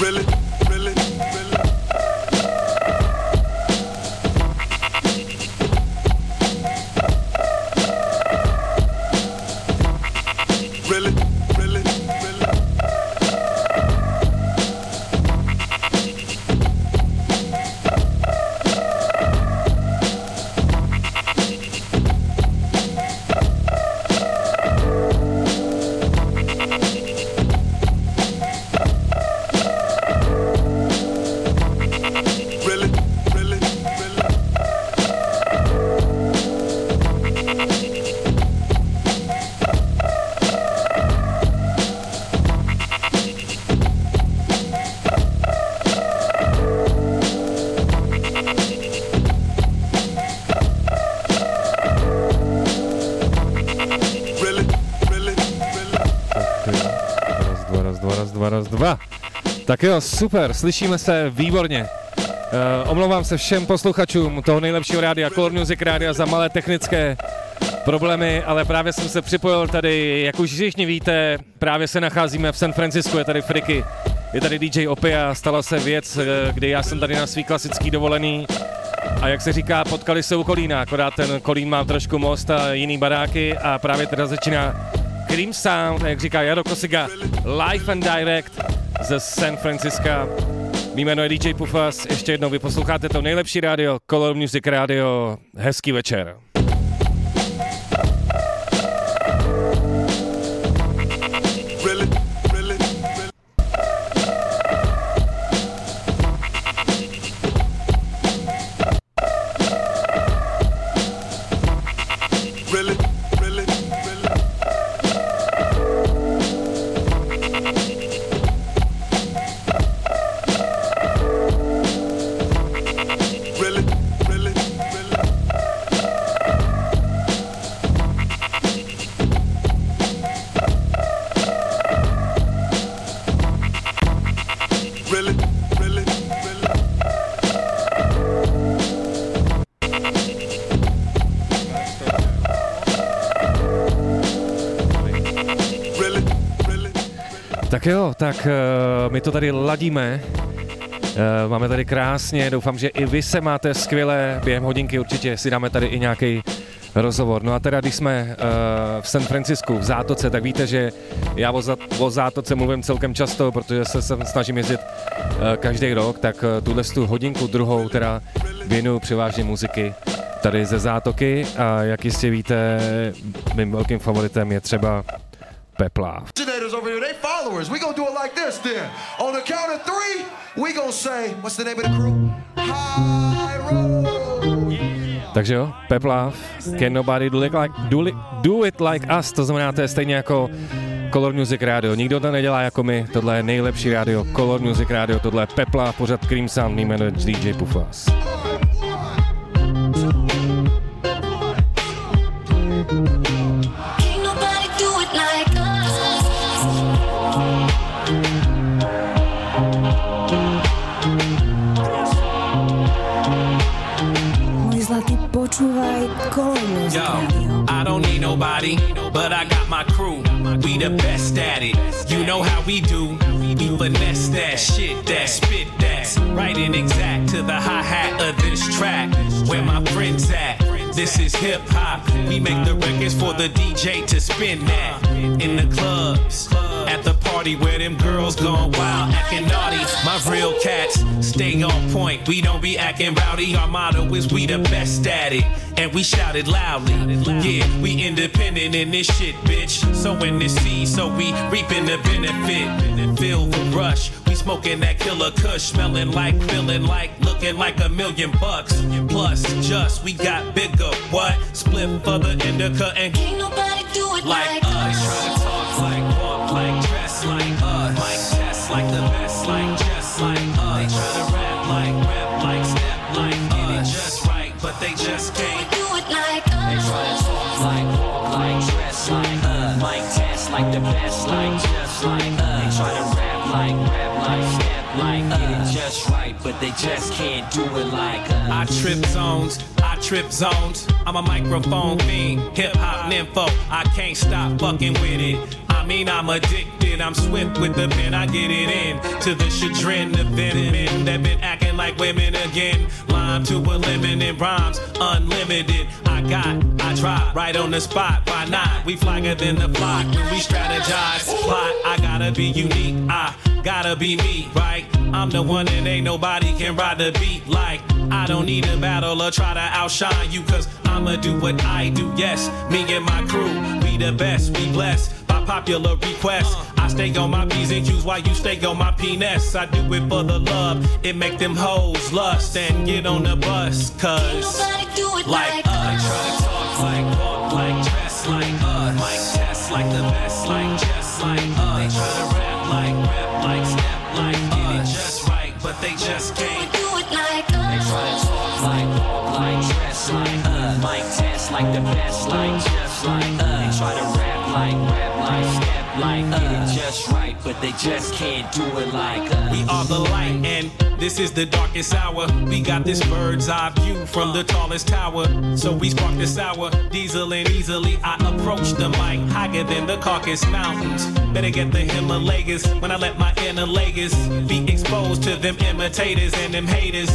Really? Tak jo, super, slyšíme se výborně. Uh, omlouvám se všem posluchačům toho nejlepšího rádia, Core Music Rádia za malé technické problémy, ale právě jsem se připojil tady, jak už všichni víte, právě se nacházíme v San Francisku, je tady Friky, je tady DJ Opia, stala se věc, eh, kdy já jsem tady na svý klasický dovolený a jak se říká, potkali se u Kolína, akorát ten Kolín má trošku most a jiný baráky a právě teda začíná Cream Sound, jak říká Jaro Kosiga, live and direct ze San Francisca. Mý jméno je DJ Pufas, ještě jednou vy posloucháte to nejlepší rádio, Color Music Radio. Hezký večer. Tak jo, tak uh, my to tady ladíme. Uh, máme tady krásně, doufám, že i vy se máte skvěle. Během hodinky určitě si dáme tady i nějaký rozhovor. No a teda, když jsme uh, v San Francisku, v Zátoce, tak víte, že já o, za, o Zátoce mluvím celkem často, protože se sem snažím jezdit uh, každý rok, tak uh, tuhle tu hodinku druhou teda věnuju převážně muziky tady ze Zátoky a jak jistě víte, mým velkým favoritem je třeba Pepla. Followers. We gonna do it like this then. On the count of three, we gonna say, what's the name of the crew? High. Takže jo, Pepla, Can Nobody do it, like, do, it, do it Like Us, to znamená, to je stejně jako Color Music Radio. Nikdo to nedělá jako my, tohle je nejlepší rádio, Color Music Radio, tohle je Pepla, pořad Cream Sound, jméno DJ Pufas. Nobody, but I got my crew. We the best at it. You know how we do. We finesse that shit, that spit that. Right and exact to the hi hat of this track. Where my friends at? This is hip hop. We make the records for the DJ to spin that in the clubs party where them girls gone wild, acting naughty. My real cats stay on point. We don't be acting rowdy. Our motto is we the best at it, and we shout it loudly. Yeah, we independent in this shit, bitch. So in this seed, so we reaping the benefit. Feel the rush. We smoking that killer kush, smelling like, feeling like, looking like a million bucks. Plus, just we got bigger. What? Split for the indica and can't nobody do it like, like us. us. Just right, but they just can't do it like us. I trip zones. I trip zones. I'm a microphone fiend, hip hop nympho. I can't stop fucking with it I mean, I'm addicted. I'm swift with the pen. I get it in to the chagrin of them men that been acting like women again. Lime to a lemon and rhymes unlimited. I got, I try right on the spot. Why not? We flyer than the flock we strategize. Plot, I gotta be unique. I gotta be me, right? I'm the one and ain't nobody can ride the beat like I don't need a battle or try to outshine you, cause I'ma do what I do. Yes, me and my crew, we the best, we blessed by popular request. I stay on my P's and Q's while you stay on my penis. I do it for the love, it make them hoes lust and get on the bus, cause like, like us. Try to talk like, walk like just do it like us. They try to talk like, like, dress like us. Mic test like the best, like just like us. They try to rap like, rap like, step like, get right, but they just can't do it like us. We are the light, and this is the darkest hour. We got this bird's eye view from the tallest tower. So we spark this hour, diesel and easily I approach the mic higher than the Caucasus Mountains. Better get the Himalayas when I let my inner layers be exposed to them imitators and them haters.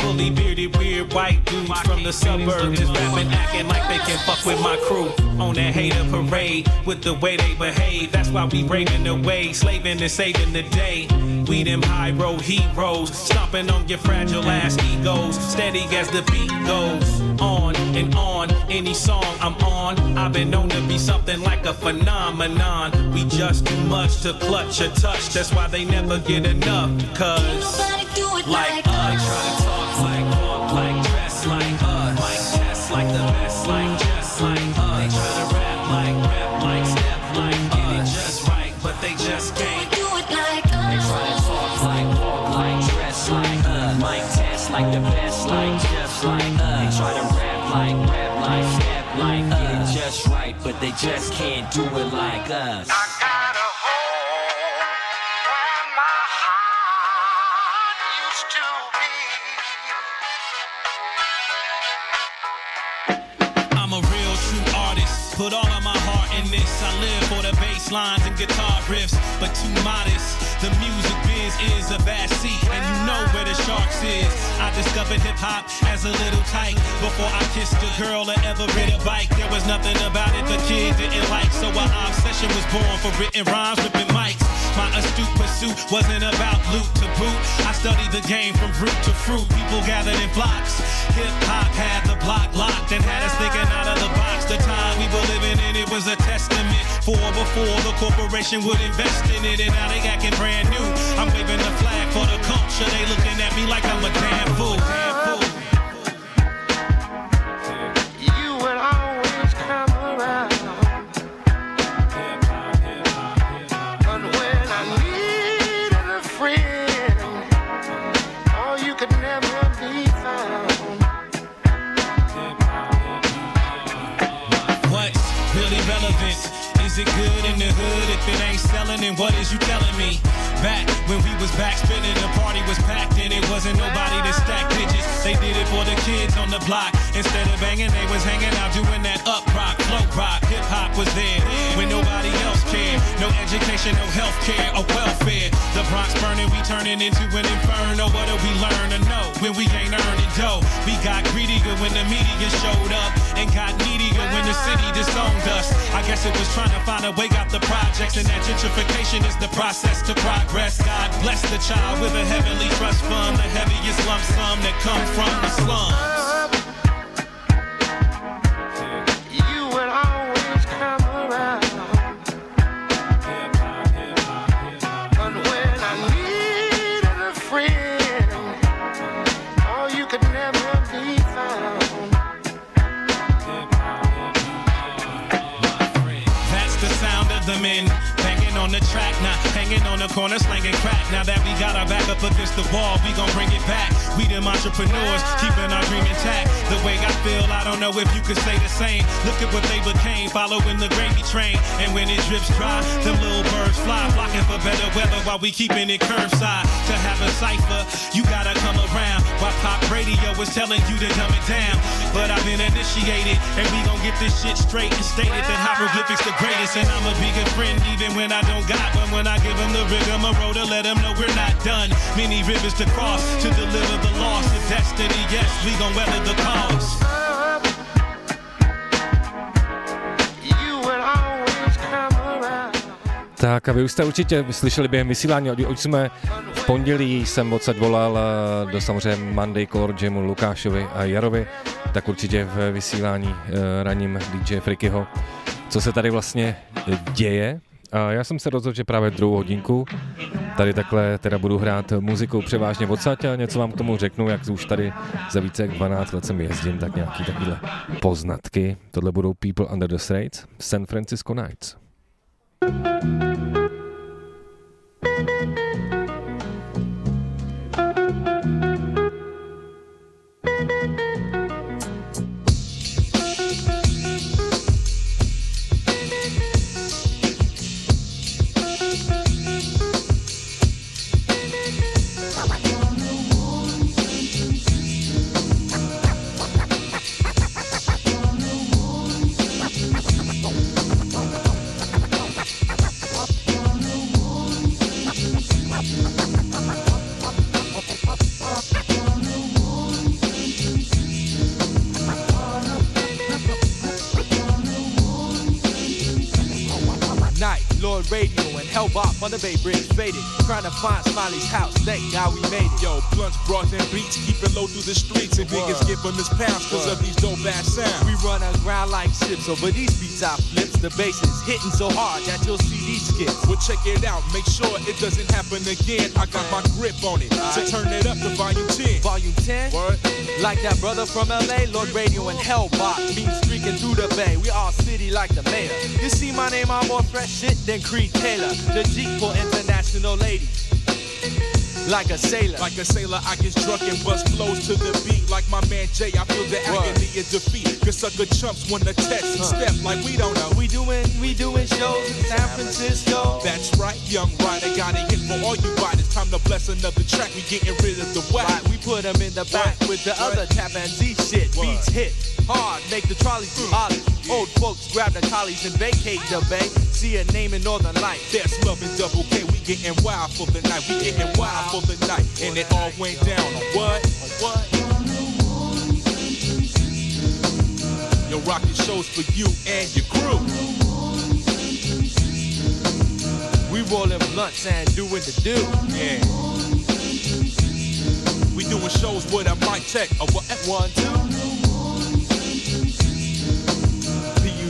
Fully bearded, weird white dudes from the suburbs just rapping, acting like they can fuck with my crew on that hater parade with the way they behave. That's why we braving the way, slaving and saving the day. We them high road heroes, stomping on your fragile ass egos, steady as the beat goes. On and on, any song I'm on, I've been known to be something like a phenomenon. We just too much to clutch or touch, that's why they never get enough. Cause Nobody do it like like us, try they just can't do it like us. I got a home where my heart used to be. I'm a real true artist. Put all of my heart in this. I live for the bass lines and guitar riffs, but too modest. The music biz is a vast sea, and you know where the sharks is. I discovered hip hop as a little tyke before I kissed a girl or ever rid a bike. There was nothing about it the kid didn't like, so an obsession was born for written rhymes, ripping mics. My astute pursuit wasn't about loot to boot. I studied the game from root to fruit. People gathered in flocks. Hip hop had the block locked and had us thinking out of the box. The time we were living in, it was a testament. For before the corporation would invest in it, and now they acting brand new. I'm waving the flag for the culture. They looking at me like I'm a damn fool. What is you telling me? Back when we was back spinning, the party was packed and it wasn't nobody to stack digits. They did it for the kids on the block. Instead of banging, they was hanging out doing that up rock, flow rock. Hip hop was there when nobody else No education, no health care or welfare. The Bronx burning, we turning into an inferno. What do we learn to know when we ain't earning dough? We got greedier when the media showed up and got needier when the city disowned us. I guess it was trying to find a way out the projects, and that gentrification is the process to progress. God bless the child with a heavenly trust fund, the heaviest lump sum that come from the slums. The wall, we gon' bring it back. We them entrepreneurs, keeping our dream intact. The way I feel, I don't know if you could say the same. Look at what they became, following the gravy train. And when it drips dry, them little birds fly, flocking for better weather while we keeping it curbside. To have a cipher, you gotta come around. While pop radio was telling you to dumb it down. But I've been initiated, and we gon' get this shit straight and stated that hieroglyphics the greatest. And I'ma be a friend even when I don't got them the rigmarole to let them know we're not done. Many rivers to cross to deliver the loss of destiny. Yes, we gon' weather the cause. You will always come around. Tak a vy už jste určitě slyšeli během vysílání, už už jsme v pondělí jsem odsaď volal eh, do samozřejmě Monday Color Jamu Lukášovi a Jarovi, tak určitě v vysílání eh, raním DJ Frikyho, co se tady vlastně děje. A já jsem se rozhodl, že právě druhou hodinku tady takhle teda budu hrát muziku převážně odsaď a něco vám k tomu řeknu, jak už tady za více jak 12 let jsem jezdím, tak nějaký takovýhle poznatky. Tohle budou People Under the Straits, San Francisco Nights. Night, Trying to find Smiley's house, thank God we made it. Yo, blunts, broads, and beats, keep it low through the streets, and niggas give them his pounds cause of these dope ass sounds. We run aground like ships over these beats I flips. The bass is hitting so hard that you'll see these skips. Well, check it out, make sure it doesn't happen again. I got my grip on it, so turn it up to volume 10. Volume 10, Word? like that brother from LA, Lord Radio and Hellbot. Mean streaking through the bay, we all city like the mayor. You see my name, I'm more fresh shit than Creed Taylor. The Jeep for international ladies. Like a sailor. Like a sailor, I get drunk and bust flows to the beat. Like my man Jay, I feel the Word. agony of defeat. Cause sucker chumps wanna test and step like we don't know. we doing, we doing shows in San Francisco. That's right, young rider, got a hit for all you riders. Time to bless another track, we getting rid of the whack. Right, we put them in the back with the other tap and Z shit. Beats hit hard, make the trolleys do hmm. ollie. Old folks grab the collies and vacate the bay. See a name in Northern Light. That's love and double K. We getting wild for the night. We getting wild for the night. And it all went down on what? What? Yo, rocking shows for you and your crew. We rolling blunts and doing the do. Yeah. We doing shows with a mic check. A? One, two.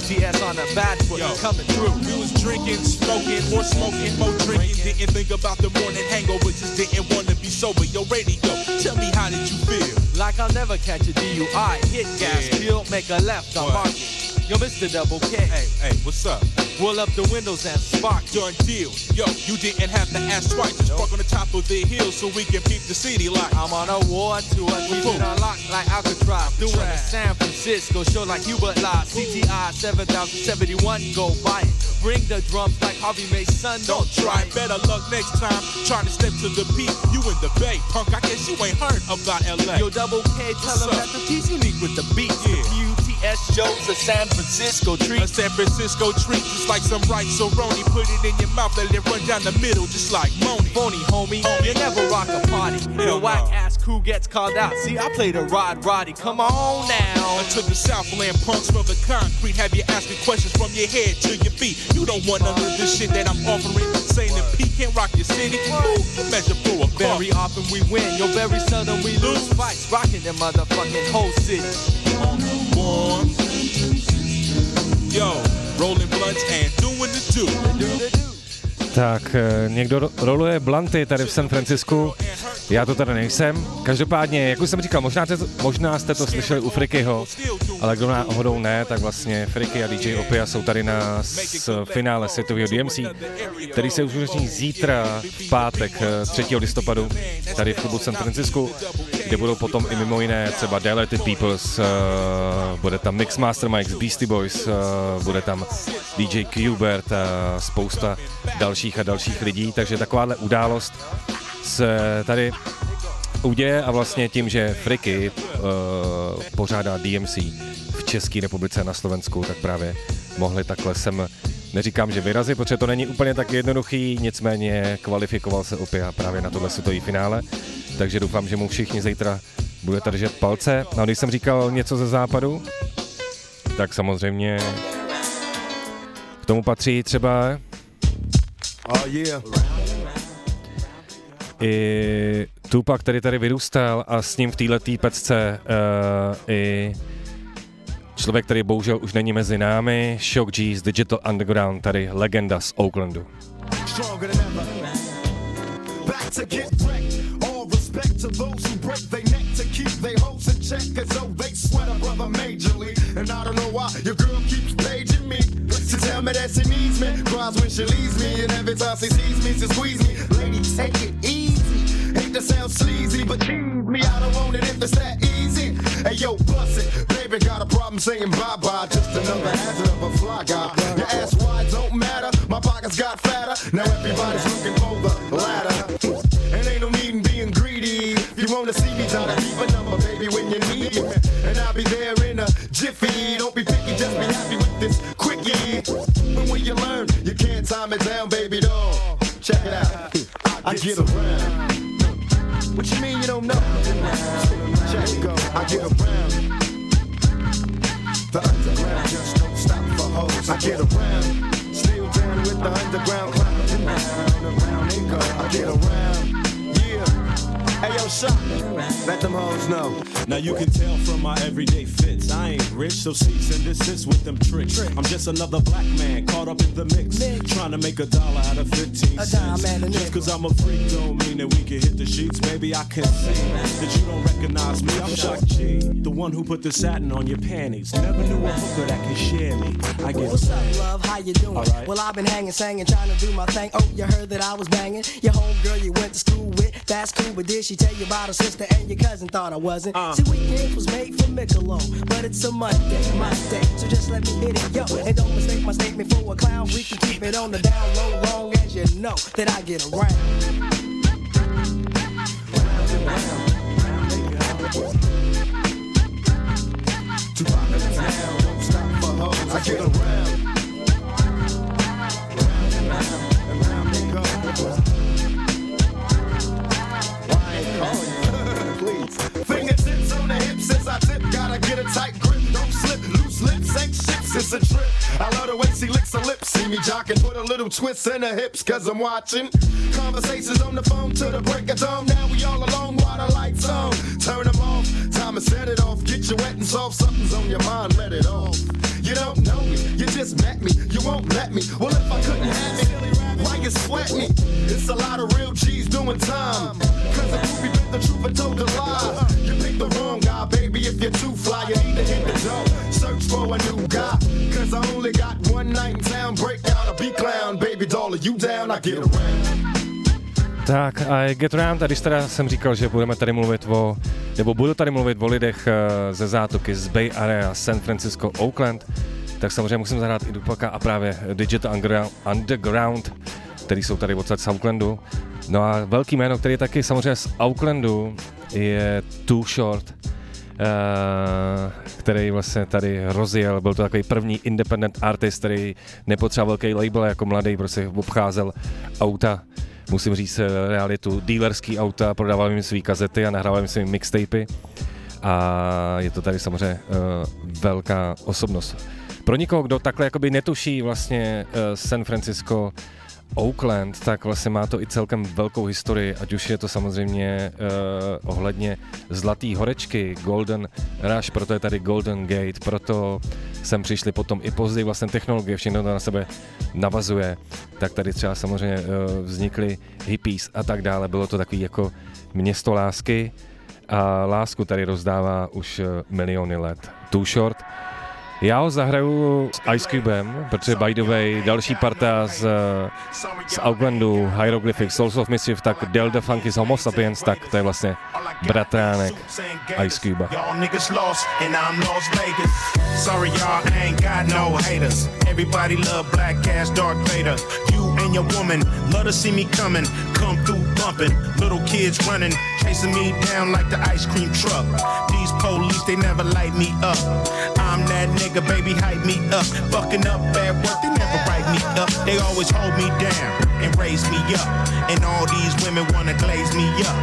PUTS on a bad foot, Yo. coming through. We was drinking, smoking, more smoking, more drinking. Didn't think about the morning hangover, just didn't want to be sober. Yo, radio, tell me how did you feel? Like I'll never catch a DUI. Hit gas, Yeah. peel, make a left on What? market. Yo, Mr. Double K. Hey, hey, what's up? Roll up the windows and spark. Done deal. Yo, you didn't have to ask twice. Just park on the top of the hill so we can peep the city lights. I'm on a war tour, keep Who? it unlocked like Alcatraz. Doing a. San Francisco show like Hubert Law. CTI 7071, go buy it. Bring the drums like Harvey Mason, Don't try, better luck next time. Trying to step to the beat. You in the bay, punk. I guess you ain't heard about LA. Yo, Double K, tell them that the piece unique with the beat. Yeah. The PUTS shows a San Francisco treat. A San Francisco treat, just like some rice roni. Put it in your mouth, let it run down the middle, just like Moni. Phony homie, Homie. you never rock a party. Hell Your whack no. ass crew gets called out. See, I play the Rod Roddy. Come on now. Until the Southland punks smell the concrete. Have you asking questions from your head to your feet? You don't want none of this shit that I'm offering. Saying that P can't rock your city. Ooh, measure for a car. Very often we win, yo, very seldom we lose fights. Rocking them motherfucking whole city. Born. Yo, rolling blunts and doing the do. Tak, eh, někdo ro- roluje blanty tady v San Francisku, já to tady nejsem. Každopádně, jak už jsem říkal, možná, te, možná jste to slyšeli u Frikyho, ale kdo náhodou ne, tak vlastně Friky a DJ Opia jsou tady na s finále světového DMC, který se uskuteční zítra v pátek eh, 3. listopadu tady v klubu San Francisku, kde budou potom i mimo jiné třeba Dilated Peoples, uh, bude tam Mixmaster Mike z Beastie Boys, uh, bude tam DJ Qbert a spousta dalších a dalších lidí, takže takováhle událost se tady uděje a vlastně tím, že Friky uh, pořádá DMC v České republice na Slovensku, tak právě mohli takhle sem Neříkám, že vyrazí, protože to není úplně tak jednoduchý, nicméně kvalifikoval se opět právě na tohle světový finále, takže doufám, že mu všichni zítra budete držet palce. No a když jsem říkal něco ze západu, tak samozřejmě k tomu patří třeba Oh yeah. i Tupac, který tady vyrůstal a s ním v této pecce uh, i člověk, který bohužel už není mezi námi, Shock G z Digital Underground, tady legenda z Oaklandu. stronger than ever. Back to get wrecked. All respect to those who break their neck to keep their hopes in check, as though they sweat a brother majorly. And I don't know why your girl keeps tell me that she needs me, cries when she leaves me, and every time she sees me, she squeeze me. Lady, take it easy. Hate to sound sleazy, but tease me. I don't want it if it's that easy. Hey yo, bust it. Baby got a problem saying bye bye. Just another hazard of a fly guy. Your ass wide don't matter. My pockets got fatter. Now everybody's looking for the ladder. And ain't no need in being greedy. If you wanna see me, try to keep a number, baby, when you need me. And I'll be there in a jiffy. You learn, you can't time it down, baby doll. Check it out. I get around. What you mean you don't know? Check it go. I get around. The underground just don't stop for hoes. I get around. Still down with the underground. Round, around they go. I get around. Hey yo, shot. Let them hoes know. Now you can tell from my everyday fits. I ain't rich, so cease and desist with them tricks. I'm just another black man caught up in the mix. Trying to make a dollar out of 15 A cents. dime and a just cause I'm a freak don't mean that we can hit the sheets. Maybe I can see that you don't recognize me. I'm Shock G, the one who put the satin on your panties. Never knew a hooker that can share me. I get What's up, love? How you doing? Alright. Well, I've been hanging, singing, trying to do my thing. Oh, you heard that I was banging? Your homegirl you went to school with, that's cool. But did she tell you about her sister and your cousin? Thought I wasn't. Uh. See, weekends was made for Michelob, but it's a Monday, my day. So just let me hit it, yo. And don't mistake my statement for a clown. We can keep it on the down low, long as you know that I get around. Tupac in the town, don't stop for hoes. I get around. Round, round they go. Fingertips on the hips as I tip. Gotta get a tight grip. Don't slip. Loose lips ain't ships. It's a trip. I love the way she licks her lips. See me jocking. Put a little twist in her hips. Cause I'm watching. Conversations on the phone to the break of dawn. Now we all alone while the lights on. Turn them off. Time to set it off. Get you wet and soft. Something's on your mind. Let it off. You don't know me. You just met me. You won't let me. Well, if I couldn't have it, why you sweat me? It's a lot of real G's doing time. Cause the movie bit the truth and told the lie. You picked the wrong guy, baby. If you're too fly, you need to hit the door. Search for a new guy. Cause I only got one night in town. Break out a beat clown. Baby doll, you down? I get around. Tak a Get Round, a když jsem říkal, že budeme tady mluvit o, nebo budu tady mluvit o lidech eh, ze zátoky z Bay Area, San Francisco, Oakland, tak samozřejmě musím zahrát i Dupaka a právě Digital Underground, který jsou tady odsaď z Oaklandu. No a velký jméno, který je taky samozřejmě z Oaklandu, je Too Short, eh, který vlastně tady rozjel, byl to takový první independent artist, který nepotřeboval velký label jako mladý, prostě obcházel auta musím říct eh, realitu, dealerský auta, prodával jim svý kazety a nahrával jim svými mixtapy a je to tady samozřejmě uh, velká osobnost. Pro někoho, kdo takhle jakoby netuší vlastně uh, San Francisco, Oakland, tak vlastně má to i celkem velkou historii, ať už je to samozřejmě uh, ohledně Zlatý horečky, Golden Rush, proto je tady Golden Gate, proto sem přišli potom i později vlastně technologie, všechno to na sebe navazuje, tak tady třeba samozřejmě eh, vznikly hippies a tak dále, bylo to takový jako město lásky a lásku tady rozdává už eh, miliony let. Too Short. Já ho zahraju s Ice Cubem, protože by the way, další parta z, z Aucklandu, Hieroglyphic, Souls of Mischief, tak Del the Funky z Homo Sapiens, tak to je vlastně bratránek Ice Cube. Sorry, y'all, I ain't got no haters. Everybody love black ass Dark Vader. You and your woman love to see me coming, come through bumping. Little kids running, chasing me down like the ice cream truck. These police, they never light me up. I'm that nigga, baby, hype me up. Fucking up at work, they never write me up. They always hold me down and raise me up. And all these women wanna glaze me up.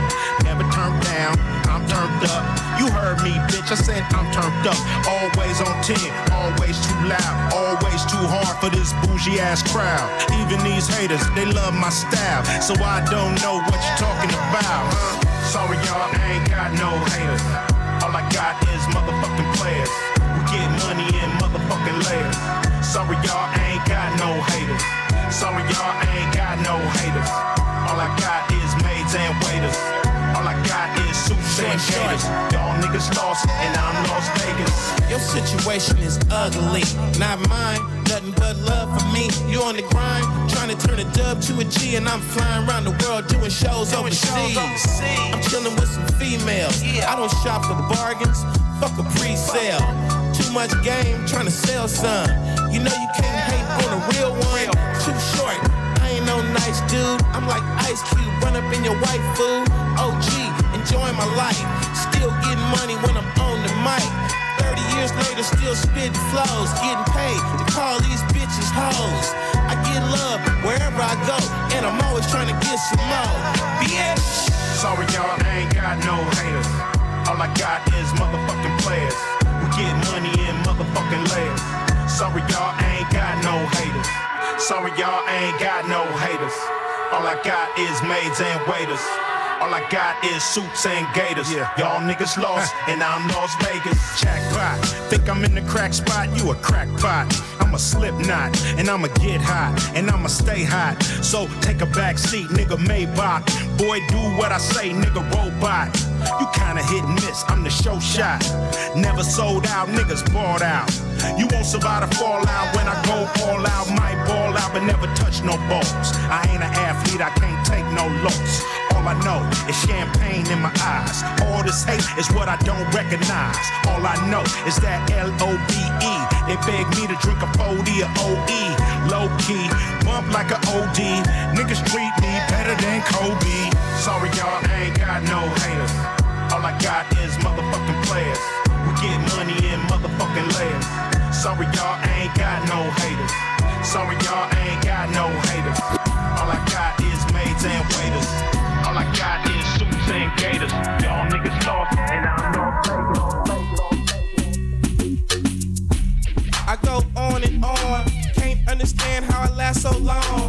Never turn down, I'm turned up. You heard me, bitch, I said I'm turned up. Always on 10, always too loud, always too hard for this bougie ass crowd. Even these haters, they love my style. So I don't know what you're talking about, huh? Sorry, y'all, I ain't got no haters. All I got is motherfucking players. We get money in motherfucking layers. Sorry, y'all, I ain't got no haters. Sorry, y'all, I ain't got no haters. Gators. Y'all niggas lost, and I'm Las Vegas. Your situation is ugly, not mine. Nothing but love for me. You on the grind, trying to turn a dub to a G, and I'm flying around the world doing shows overseas. I'm chilling with some females. Yeah. I don't shop for bargains. Fuck a pre-sale. Too much game, trying to sell some. You know you can't hate on a real one. Too short. I ain't no nice dude. I'm like Ice Cube, run up in your white food. OG, enjoying my life. Still getting money when I'm on the mic. 30 years later, still spitting flows. Getting paid to call these bitches hoes. I get love wherever I go, and I'm always trying to get some more. Bitch. Sorry, y'all, I ain't got no haters. All I got is motherfucking players. We get money in motherfucking layers. Sorry, y'all, I ain't got no haters. Sorry, y'all, I ain't got no haters. All I got is maids and waiters. All I got is suits and gators. Y'all niggas lost, and I'm Las Vegas. Jackpot. Think I'm in the crack spot? You a crackpot. I'm a slip knot, and I'ma get hot, and I'ma stay hot. So take a back seat, nigga Maybach. Boy, do what I say, nigga robot. You kinda hit and miss, I'm the show shot. Never sold out, niggas bought out. You won't survive the fallout when I go all out. Might ball out, but never touch no balls. I ain't an athlete, I can't take no loss. All I know is champagne in my eyes. All this hate is what I don't recognize. All I know is that L O B E. They beg me to drink a 40 or OE. Low key, bump like a OD. Niggas treat me better than Kobe. Sorry, y'all, I ain't got no haters. All I got is motherfucking players. We get money in motherfucking layers. Sorry, y'all, I ain't got no haters. Sorry, y'all, I ain't got no haters. All I got is maids and waiters. Gators. Y'all niggas lost, and I'm I go on and on. Can't understand how I last so long.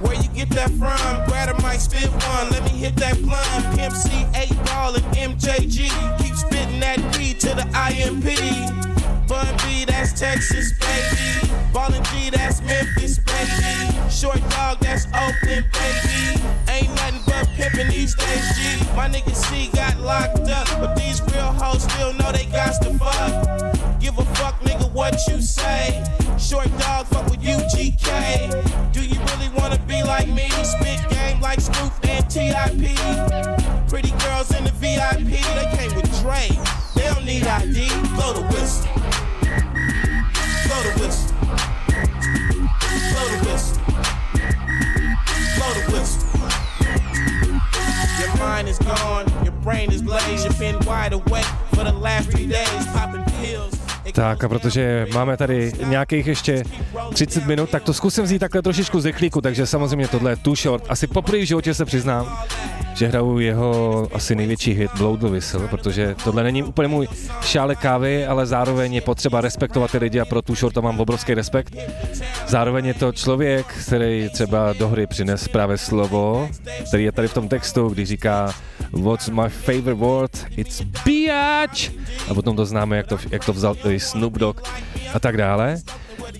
Where you get that from? Spit one. Let me hit that blunt. Pimp C, 8 ball, and MJG. Keep spitting that to the IMP. Bun B, that's Texas, My nigga C got locked up, but these real hoes still know they got to fuck. Give a fuck, nigga, what you say. Short dog, fuck with UGK. Do you really wanna be like me? Spit game like Scoop and TIP. Pretty girls in the VIP, they came with Dre. They don't need ID, blow the whistle. Been wide awake for the last three days, popping pills. Tak a protože máme tady nějakých ještě 30 minut, tak to zkusím vzít takhle trošičku z rychlíku, takže samozřejmě tohle je Too Short. Asi poprvé v životě se přiznám, že hraju jeho asi největší hit Blow the Whistle, protože tohle není úplně můj šále kávy, ale zároveň je potřeba respektovat ty lidi a pro Short to mám obrovský respekt. Zároveň je to člověk, který třeba do hry přines právě slovo, který je tady v tom textu, když říká What's my favorite word? It's biatch! A potom to známe, jak to, jak to vzal Snoop Dogg a tak dále.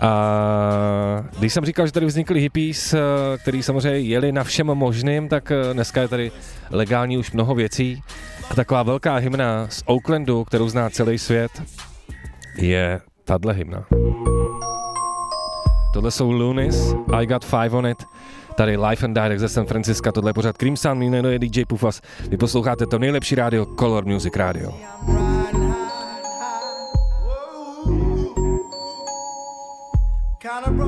A když jsem říkal, že tady vznikly hippies, eh, který samozřejmě jeli na všem možným, tak eh, dneska je tady legální už mnoho věcí. A taková velká hymna z Oaklandu, kterou zná celý svět, je tahle hymna. Tohle jsou Lunis, I Got Five On It, tady Live and Direct ze San Francisca, tohle je pořád mý jméno je DJ Pufas, vy posloucháte to nejlepší rádio, Color Music Radio. Kinda broke this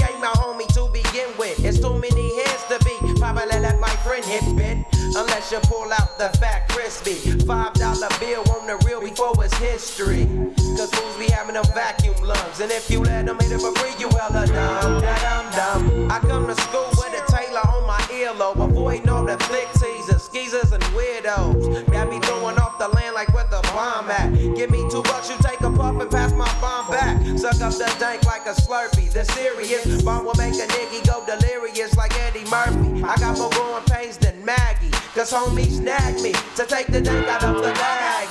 my homie to begin with. It's too many heads to be. Probably let my friend hit bit. Unless you pull out the fat crispy. Five dollar bill on the real before it's history. Cause fools be having them vacuum lungs. And if you let them hit it for free, you hella dumb. Da dum. I come to school with a Taylor on my earlobe. Avoiding all the flick teasers, skeezers, and weirdos. Got me throwing off the land like where the bomb at. Give me two bucks, you take a puff and pass. Suck up the dank like a slurpee. The serious bomb will make a nigga go delirious like Eddie Murphy. I got more growing pains than Maggie. Cause homies snagged me to take the dank out of the bag.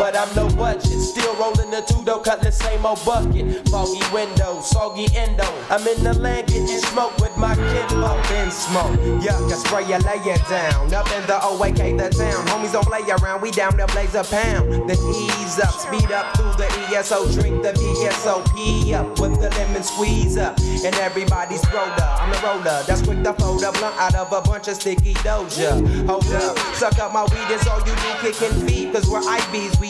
but I'm no budget. Still rolling the two though, cut the same old bucket. Foggy window, soggy endo. I'm in the land getting smoke with my kid up in smoke. Yuck, I spray you, lay it down. Up in the OAK, the town. Homies don't play around, we down to blaze a pound. Then ease up, speed up through the ESO. Drink the VSOP up with the lemon squeeze up. And everybody's roller. I'm the roller. That's quick to fold a blunt out of a bunch of sticky doja. Hold up, suck up my weed, is all you do kicking feet. Cause we're IBs, we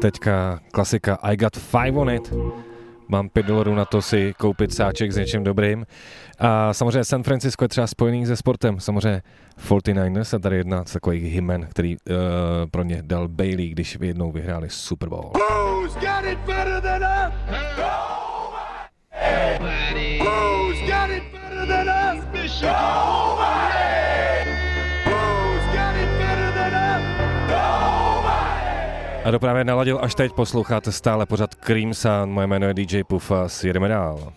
teďka klasika I Got Five On It. Mám 5 dolarů na to si koupit sáček s něčím dobrým. A samozřejmě San Francisco je třeba spojený se sportem. Samozřejmě 49ers a tady jedna z takových hymen, který uh, pro ně dal Bailey, když jednou vyhráli Super Bowl. Who's got it better than us? Nobody. Who's got it better than us? Nobody. A dopravě naladil až teď posloucháte stále pořád Cream Sound, Moje jméno je DJ Puff a jedeme dál.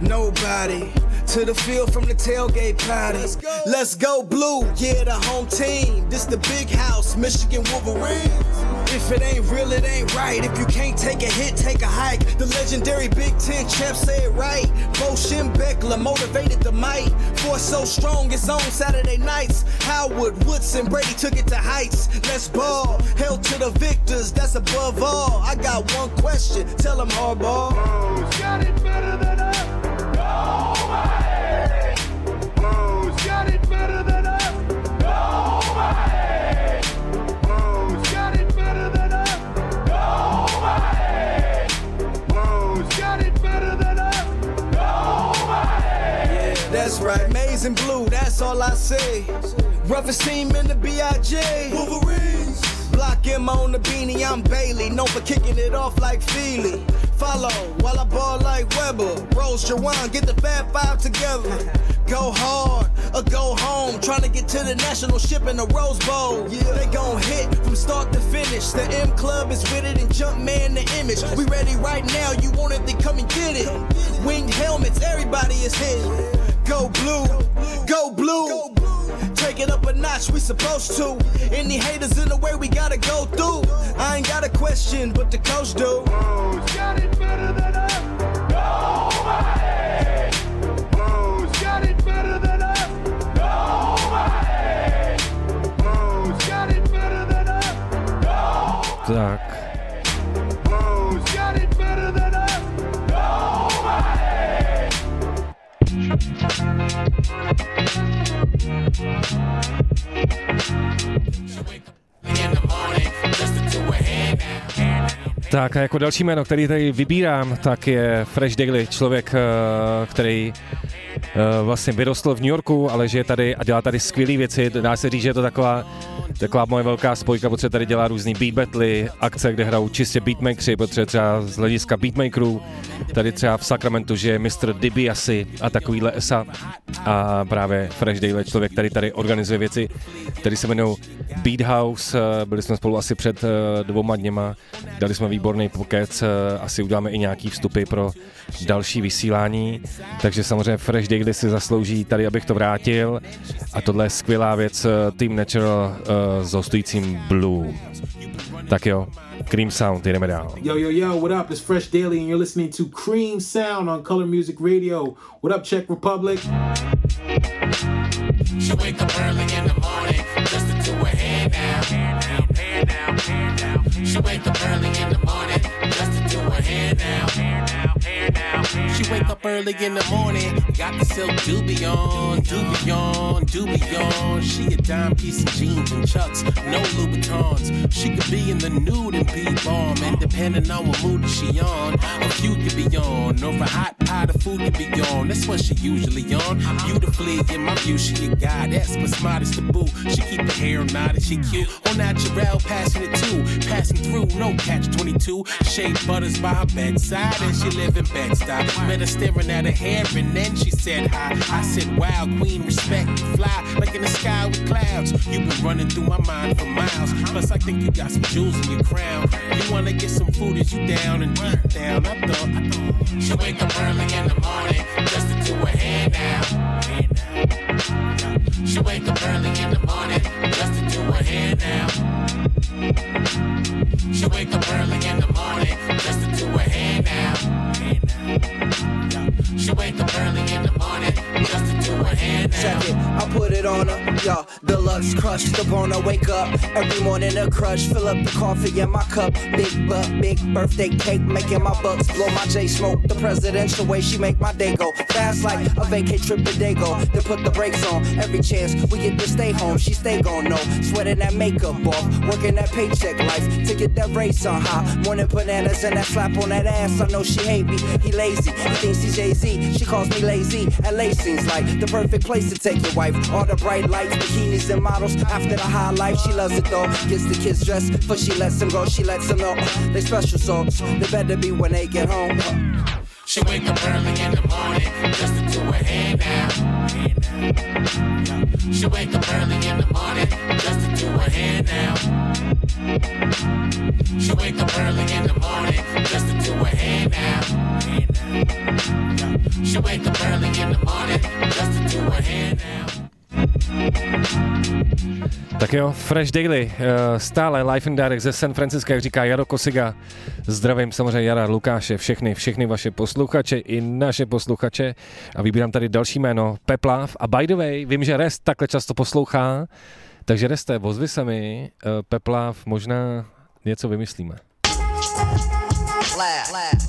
Nobody. To the field from the tailgate party. Let's go. Let's go blue. Yeah, the home team. This the big house, Michigan Wolverines. If it ain't real, it ain't right. If you can't take a hit, take a hike. The legendary Big Ten champ said right. Bo Schembechler motivated the might. Force so strong, it's on Saturday nights. Howard, Woodson, Brady took it to heights. Let's ball. Hell to the victors, that's above all. I got one question. Tell them hardball. Who's got it better than us? And blue, that's all I say. Roughest team in the BIJ. Wolverines. Block him on the beanie, I'm Bailey. Known for kicking it off like Feely. Follow while I ball like Webber. Rose Juwan, get the Fab Five together. Go hard or go home. Trying to get to the national ship in the Rose Bowl. Yeah. They gon' hit from start to finish. The M Club is with it and jump man the image. We ready right now. You want it, then come and get it. Winged helmets, everybody is hitting. It up a notch, we supposed to. Any haters in the way, we gotta go through. I ain't got a question, but the coach do. Who's got it better than us? Nobody. Who's got it better than us? Nobody. Who's got it better than us? Tak, Who's got it better than us? Nobody. Tak a jako další jméno, který tady vybírám, tak je Fresh Daily, člověk, eh, který vlastně vyrostl v New Yorku, ale že je tady a dělá tady skvělé věci. Dá se říct, že je to taková, taková moje velká spojka, protože tady dělá různý beat battle, akce, kde hrajou čistě beatmakeri, protože třeba z hlediska beatmakerů, tady třeba v Sacramentu, že je Mr. Dibiasi a takovýhle esa a právě Fresh Daily, člověk, který tady organizuje věci, který se jmenují Beat House, eh, byli jsme spolu asi před eh, dvouma dněma, dali jsme výborný pokec, eh, asi uděláme i nějaký vstupy pro další vysílání, takže samozřejmě Fresh Daily si zaslouží tady, abych to vrátil a tohle je skvělá věc eh, Team Natural uh, s hostujícím Blue. Tak jo, Cream Sound, jdeme dál. Yo, yo, yo, what up? It's Fresh Daily, and you're listening to Cream Sound on Color Music Radio. What up, Czech Republic? She wake up early in the morning, listen to her hand now, hand down, hand down, hand down. She wake up early in the morning, listen to her hand now, wake up early in the morning, got the silk doobie on, doobie on, doobie on. She a dime piece of jeans and chucks, no Louboutins. She could be in the nude and be bomb, and depending on what mood she on, a few could be on, a hot pie, the food could be on. That's what she usually on. Beautifully, in my view, she a goddess, but smart as the boo. She keep her hair knotted, she cute. On natural, passionate too, passing through, no catch 22. Shea butters by her bedside, and she live in Bed-Stuy. Met her staring at her hair, and then she said hi. I said, Wow, queen, respect, you fly like in the sky with clouds. You've been running through my mind for miles. Plus, I think you got some jewels in your crown. You wanna get some food, is you down and deep down? I thought, I thought. She wake up early in the morning just to do her hair now. She wake up early in the morning just to do her hair now. She wake up early in the morning just to do her hair now. She wake up early in the morning just to do her hair now. Check it, I put it on her. Yo, deluxe crush, the boner, wake up. Every morning a crush, fill up the coffee in my cup. Big butt, big birthday cake, making my bucks blow my J smoke. The presidential way she make my day go. Fast like a vacay trip to Dago. Then put the brakes on. Every chance we get to stay home, she stay gone, no. Sweating that makeup off, working that paycheck life to get that race on high. Morning bananas and that slap on that ass. I know she hate me. He lazy, thinks he's Jay Z. She calls me lazy. LA seems like the perfect place to take your wife. All the bright lights, bikinis and models. After the high life, she loves it though. Gets the kids dressed, but she lets them go. She lets them know they special sauce. They better be when they get home. She wake up early in the morning just to do her hair now. She wake up early in the morning just to do her hair now. She wake up early in the morning just to do her hair now. She wake up early in the morning just to do her hair now. Tak jo, Fresh Daily, eh, stále live and direct ze San Francisca, jak říká Jaro Kosiga. Zdravím samozřejmě Jara, Lukáše, všechny, všechny vaše posluchače i naše posluchače. A vybírám tady další jméno, Peplav. A by the way, vím, že Rest takhle často poslouchá, takže Reste, ozvi se mi, eh, Peplav, možná něco vymyslíme. Laugh, laugh,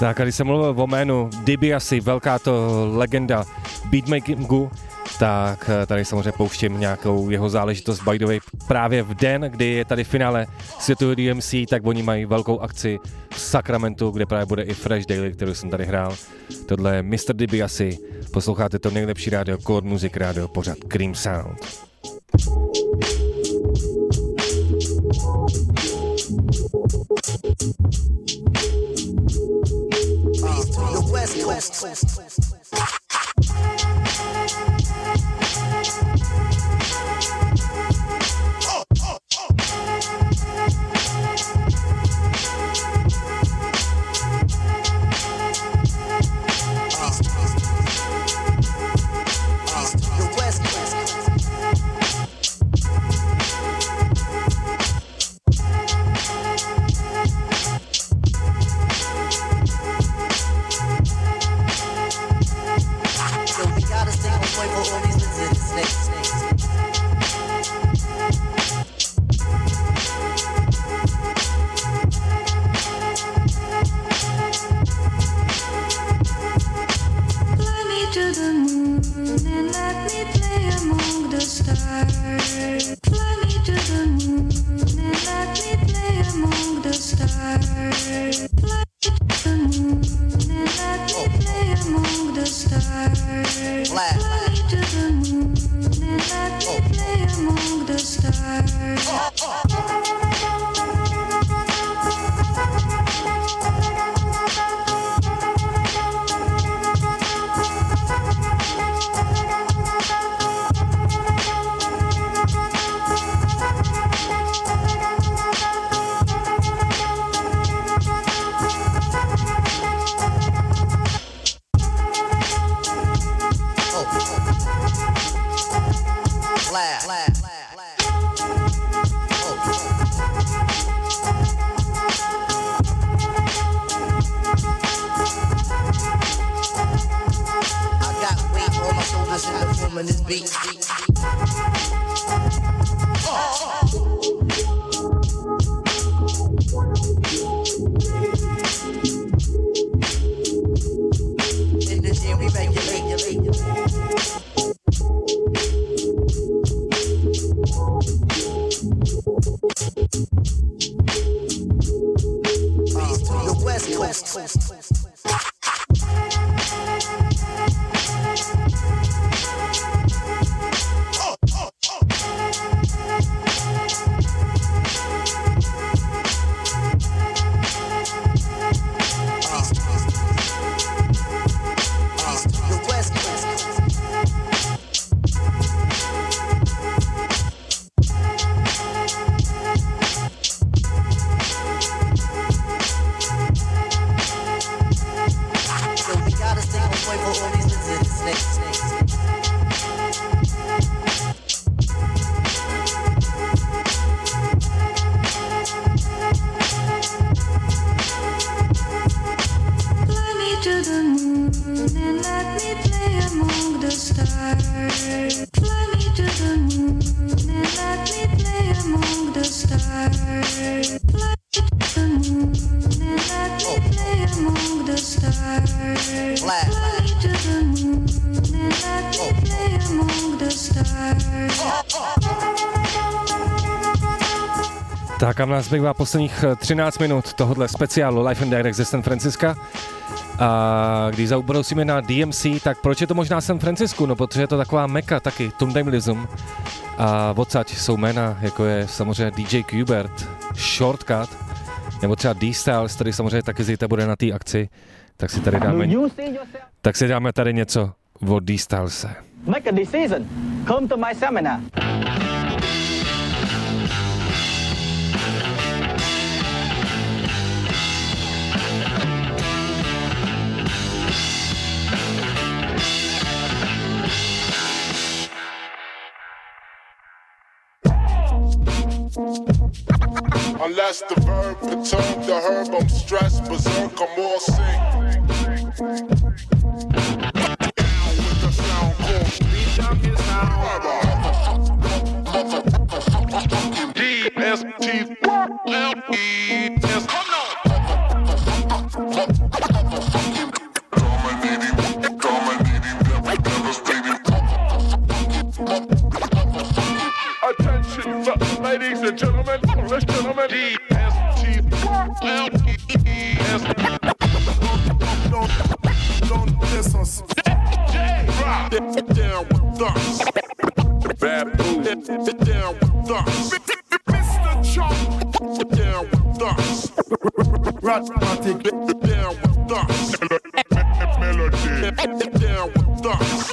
Tak když jsem mluvil o jménu DiBiase, velká to legenda beatmakingu, tak eh, tady samozřejmě pouštím nějakou jeho záležitost by the way. Právě v den, kdy je tady finále světového DMC, tak oni mají velkou akci v Sacramentu, kde právě bude i Fresh Daily, kterou jsem tady hrál. Tohle je Mr. DiBiase, posloucháte to nejlepší rádio, Core Music rádio, pořád Cream Sound. The West Coast. Shoulders in the form of this beat. In nás zbývá posledních eh, 13 minut tohohle speciálu Life and Direct ze San Franciska. A když zaubrousíme na DMC, tak proč je to možná San Francisco? No, protože je to taková meka taky, Tundemlism. A odsaď jsou jména, jako je samozřejmě DJ Qbert, Shortcut, nebo třeba D-Styles, který samozřejmě taky zítra bude na té akci. Tak si tady dáme, tak si dáme tady něco od D-Stylese. Make a decision. Come to my seminar. Unless the verb perturb the herb, I'm stressed, berserk, I'm all sick. Attention, down with us. Bad boo. Down with us. Mr. Chunk. Down with us. Rhettmatic. Down with us. Melo-D. Down with us.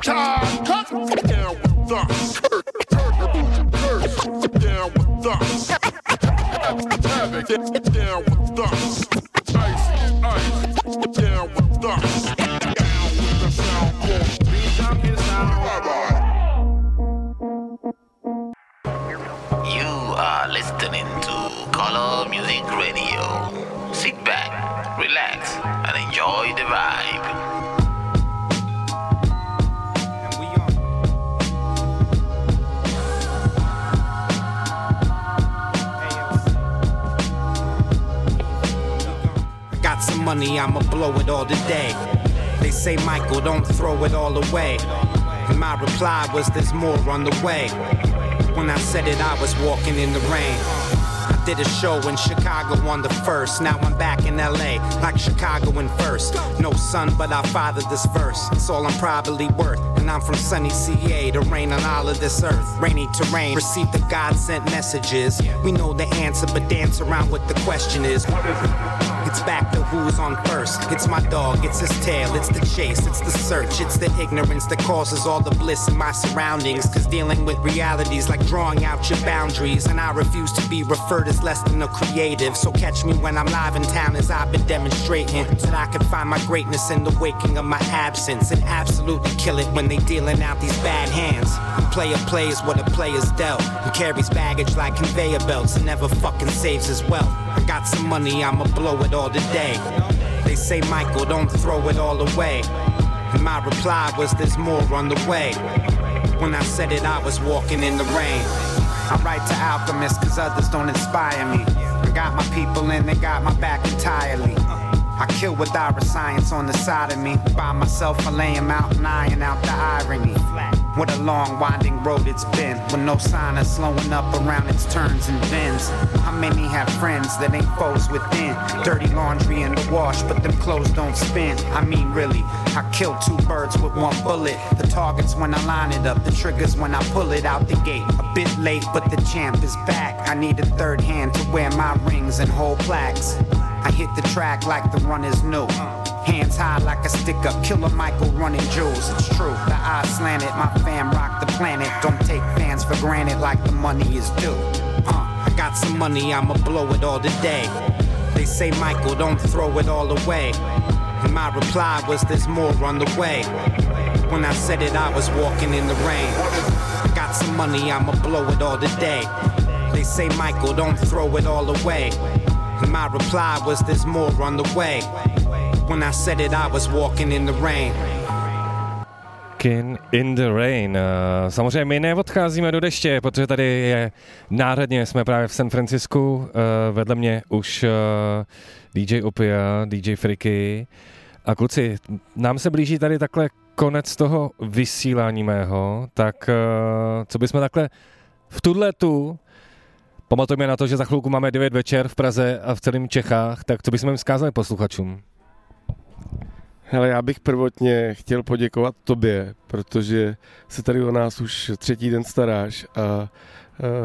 Time. Down with us. Curse. Down with us. Reply was, there's more on the way. When I said it, I was walking in the rain. I did a show in Chicago on the first. Now I'm back in LA, like Chicago in first. No son, but I fathered this verse. It's all I'm probably worth. And I'm from sunny CA to rain on all of this earth. Rainy terrain, receive the God sent messages. We know the answer, but dance around what the question is. It's back to who's on first. It's my dog, it's his tail, it's the chase, it's the search, it's the ignorance that causes all the bliss in my surroundings. Cause dealing with realities like drawing out your boundaries. And I refuse to be referred as less than a creative. So catch me when I'm live in town as I've been demonstrating. That I can find my greatness in the waking of my absence. And absolutely kill it when they dealing out these bad hands. And player plays what a player's dealt. And carries baggage like conveyor belts and never fucking saves his wealth. I got some money, I'ma blow it all today. They say, Michael, don't throw it all away. And my reply was, there's more on the way. When I said it, I was walking in the rain. I write to alchemists cause others don't inspire me. I got my people and they got my back entirely. I kill with our science on the side of me. By myself, I lay 'em out and iron out the irony. What a long, winding road it's been, with no sign of slowing up around its turns and bends. How many have friends that ain't foes within? Dirty laundry in the wash, but them clothes don't spin. I mean, really, I kill two birds with one bullet. The target's when I line it up, the trigger's when I pull it out the gate. A bit late, but the champ is back. I need a third hand to wear my rings and hold plaques. I hit the track like the runners know. Hands high like a stick up, killer Michael running jewels. It's true, the eyes slanted, my fam rock the planet. Don't take fans for granted like the money is due. Uh, I got some money, I'ma blow it all today. They say, Michael, don't throw it all away. And my reply was, there's more on the way. When I said it, I was walking in the rain. I got some money, I'ma blow it all today. They say, Michael, don't throw it all away. And my reply was, there's more on the way. When I said it, I was walking in the rain. In the Rain. Eh, Samozřejmě my neodcházíme do deště, protože tady je náhradně, jsme právě v San Francisku, eh, vedle mě už eh, DJ Opia, DJ Friky a kluci, nám se blíží tady takhle konec toho vysílání mého, tak co bychom takhle v tuhle tu Pamatujeme na to, že za chvilku máme 9 večer v Praze a v celém Čechách, tak co bychom jim vzkázali posluchačům? Hele, já bych prvotně chtěl poděkovat tobě, protože se tady o nás už třetí den staráš a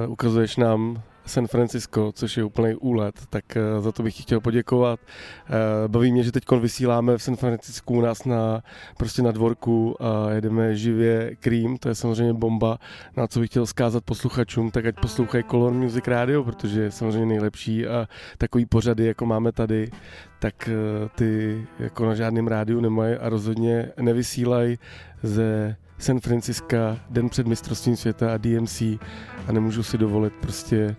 uh, ukazuješ nám San Francisco, což je úplný úlet, tak uh, za to bych chtěl poděkovat. Uh, baví mě, že teď vysíláme v San Francisku u nás na, prostě na dvorku a jedeme živě Cream, to je samozřejmě bomba, na co bych chtěl zkázat posluchačům, tak ať poslouchají Color Music Radio, protože je samozřejmě nejlepší a takový pořady, jako máme tady, tak uh, ty jako na žádném rádiu nemají a rozhodně nevysílají ze San Francisca den před mistrovstvím světa a DMC a nemůžu si dovolit prostě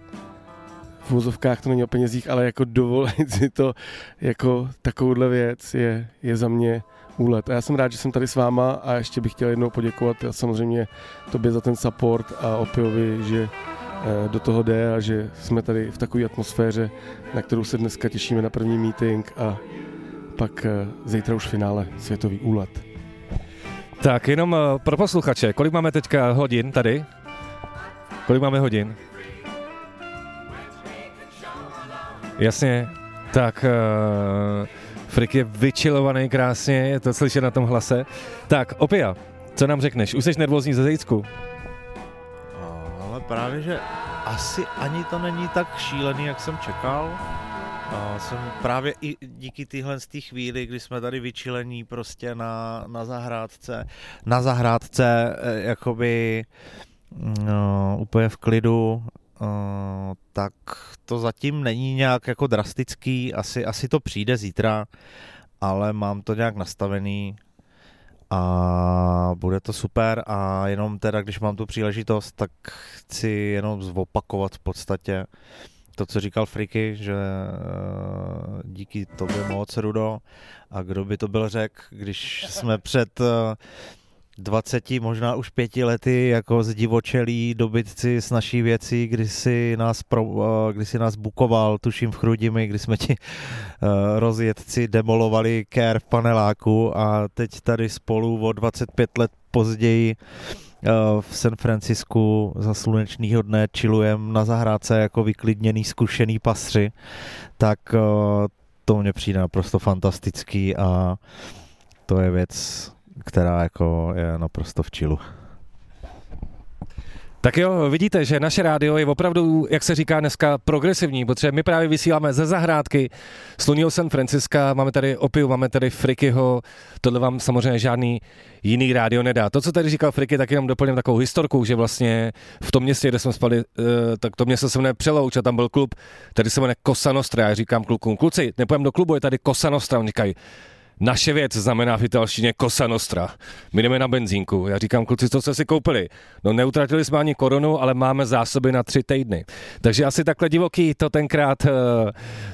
v vozovkách to není o penězích, ale jako dovolit si to jako takovouhle věc je, je za mě úlet. A já jsem rád, že jsem tady s váma a ještě bych chtěl jednou poděkovat a samozřejmě tobě za ten support a Opiovi, že eh, do toho jde a že jsme tady v takové atmosféře, na kterou se dneska těšíme na první meeting a pak eh, zítra už finále světový úlet. Tak jenom eh, pro posluchače, kolik máme teďka hodin tady? Kolik máme hodin? Jasně, tak uh, Frik je vyčilovaný krásně, je to slyšet na tom hlase. Tak, Opia, co nám řekneš? Už jsi nervózní ze Zejcku? Ale právě, že asi ani to není tak šílený, jak jsem čekal. A jsem právě i díky téhle té chvíli, kdy jsme tady vyčilení prostě na, na zahrádce, na zahrádce eh, jakoby no, úplně v klidu, Uh, tak to zatím není nějak jako drastický, asi, asi to přijde zítra, ale mám to nějak nastavený a bude to super a jenom teda, když mám tu příležitost, tak chci jenom zopakovat v podstatě to, co říkal Friky, že uh, díky tobě moc, Rudo, a kdo by to byl řek, když jsme před uh, 20, možná už pěti lety jako zdivočelí dobytci s naší věcí, kdy si nás, pro, eh, kdy si nás bukoval, tuším v Chrudimi, kdy jsme ti uh, rozjetci demolovali care v paneláku. A teď tady spolu o 25 let později uh, v San Francisku za slunečného dne čilujem na zahrádce jako vyklidněný, zkušený pasři, tak uh, to mně přijde naprosto fantastický a to je věc, která jako je naprosto v čilu. Tak jo, vidíte, že naše rádio je opravdu, jak se říká dneska, progresivní, protože my právě vysíláme ze zahrádky Sluního San Francisca, máme tady Opiu, máme tady Frikyho, tohle vám samozřejmě žádný jiný rádio nedá. To, co tady říkal Friky, tak jenom doplním takovou historku, že vlastně v tom městě, kde jsme spali, eh, tak to město se jmenuje Přelouč a tam byl klub, tady se jmenuje Kosa Nostra, já říkám klukům, kluci, nepojďme do klubu, je tady Kosa Nostra, oni říkají, naše věc znamená v italštině Cosa Nostra. My jdeme na benzínku. Já říkám, kluci, co jste si koupili? No neutratili jsme ani korunu, ale máme zásoby na tři týdny. Takže asi takhle divoký to tenkrát uh,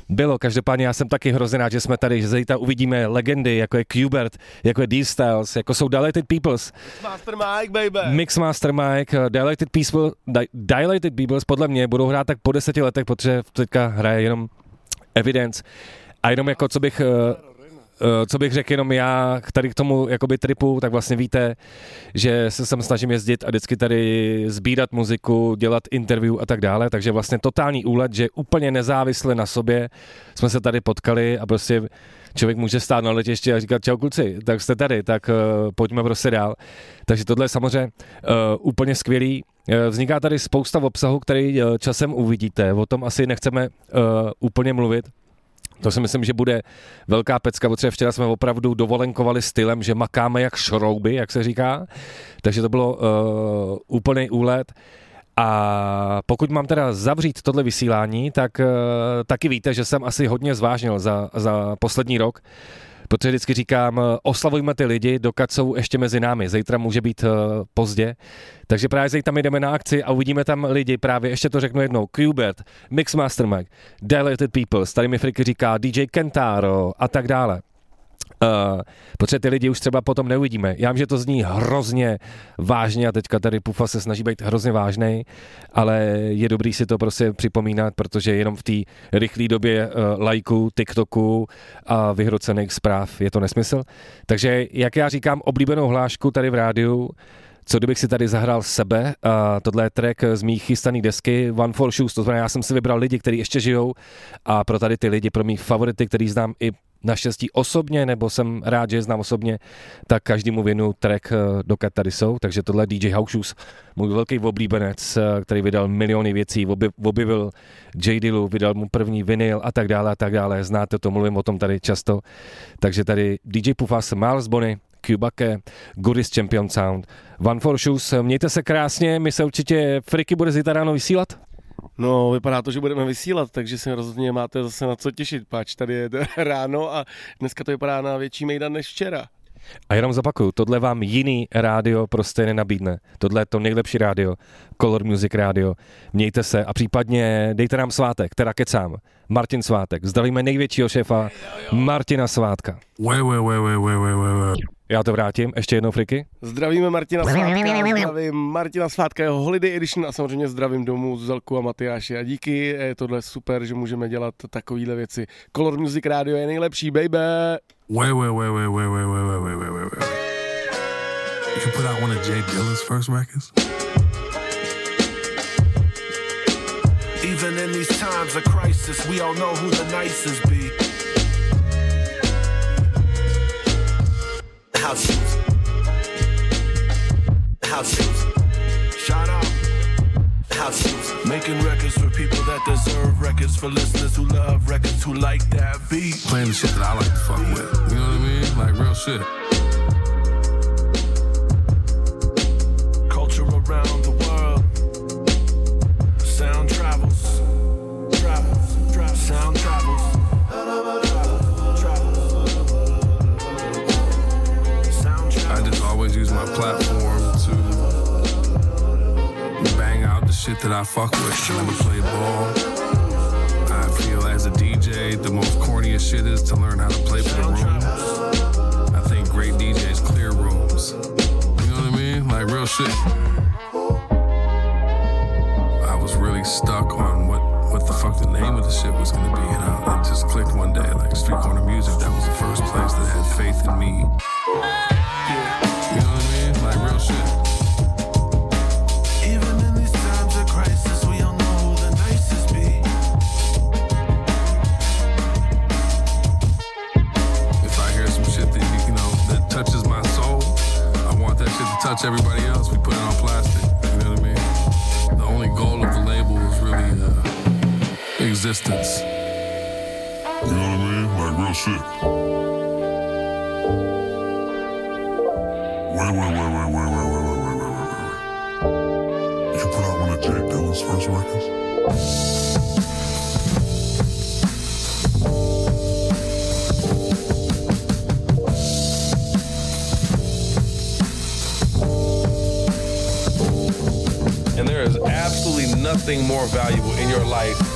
bylo. Každopádně já jsem taky hrozně rád, že jsme tady, že zítra uvidíme legendy, jako je Qbert, jako je D-Styles, jako jsou Dilated Peoples. Master Mike, baby. Mixmaster Mike, uh, Dilated, People, Di- Dilated Peoples podle mě budou hrát tak po deseti letech, protože teďka hraje jenom Evidence. A jenom jako, co bych uh, co bych řekl jenom já tady k tomu jakoby tripu, tak vlastně víte, že se sem snažím jezdit a vždycky tady sbírat muziku, dělat interview a tak dále, takže vlastně totální úlet, že úplně nezávisle na sobě jsme se tady potkali a prostě člověk může stát na letiště a říkat čau kluci, tak jste tady, tak uh, pojďme prostě dál. Takže tohle je samozřejmě uh, úplně skvělý. Vzniká tady spousta obsahu, který časem uvidíte, o tom asi nechceme uh, úplně mluvit, to si myslím, že bude velká pecka, protože včera jsme opravdu dovolenkovali stylem, že makáme jak šrouby, jak se říká, takže to bylo uh, úplný úlet. A pokud mám teda zavřít tohle vysílání, tak uh, taky víte, že jsem asi hodně zvážnil za, za poslední rok, protože vždycky říkám, oslavujme ty lidi, dokud jsou ještě mezi námi. Zítra může být uh, pozdě. Takže právě zítra tam jdeme na akci a uvidíme tam lidi, právě ještě to řeknu jednou, Qbert, Mixmaster Mike, Dilated People, tady mi Friky říká DJ Kentaro a tak dále. Uh, protože ty lidi už třeba potom neuvidíme. Já vím, že to zní hrozně vážně a teďka tady Pufa se snaží být hrozně vážný, ale je dobrý si to prostě připomínat, protože jenom v té rychlé době uh, lajků, TikToku a vyhrocených zpráv je to nesmysl. Takže jak já říkám oblíbenou hlášku tady v rádiu, co kdybych si tady zahrál sebe, a tohle je track z mých chystaných desky One for Shoes, to znamená, já jsem si vybral lidi, kteří ještě žijou a pro tady ty lidi, pro mých favority, který znám i naštěstí osobně, nebo jsem rád, že je znám osobně, tak každému věnu track, eh, dokud tady jsou. Takže tohle DJ House můj velký oblíbenec, eh, který vydal miliony věcí, objevil J. Dillu, vydal mu první vinyl a tak dále a tak dále. Znáte to, mluvím o tom tady často. Takže tady DJ Pufas, Miles Bonny, Cubake, Goodies Champion Sound, One for Shoes, mějte se krásně, my se určitě Friky bude zítra ráno vysílat. No, vypadá to, že budeme vysílat, takže si rozhodně máte zase na co těšit, páč tady je ráno a dneska to vypadá na větší mejdan než včera. A jenom zapakuju, tohle vám jiný rádio prostě nenabídne. Tohle je to nejlepší rádio, Color Music rádio. Mějte se a případně dejte nám svátek, teda kecám. Martin Svátek. Zdravíme největšího šéfa Martina Svátka. Wait, wait, wait, wait, wait, wait, wait, wait. Já to vrátím, ještě jednou friky. Zdravíme Martina Svátka, zdravím Martina Svátka, jeho Holiday Edition a samozřejmě zdravím domů Zelku a Matyáše. A díky, je tohle super, že můžeme dělat takovéhle věci. Color Music Radio je nejlepší, baby! Wait, wait, wait, wait, wait, wait, wait, wait, wait, wait, wait. You put out one of Jay Dilla's first records? Even in these times of crisis, we all know who the nicest be. House shoes. House shoes. Shout out. House shoes. Making records for people that deserve records, for listeners who love records, who like that beat. Playing the shit that I like to fuck with. You know what I mean? Like real shit. I fuck with. Let me play ball. I feel as a DJ, the most corniest shit is to learn how to play for the rooms. I think great DJs clear rooms. You know what I mean? Like real shit. More valuable in your life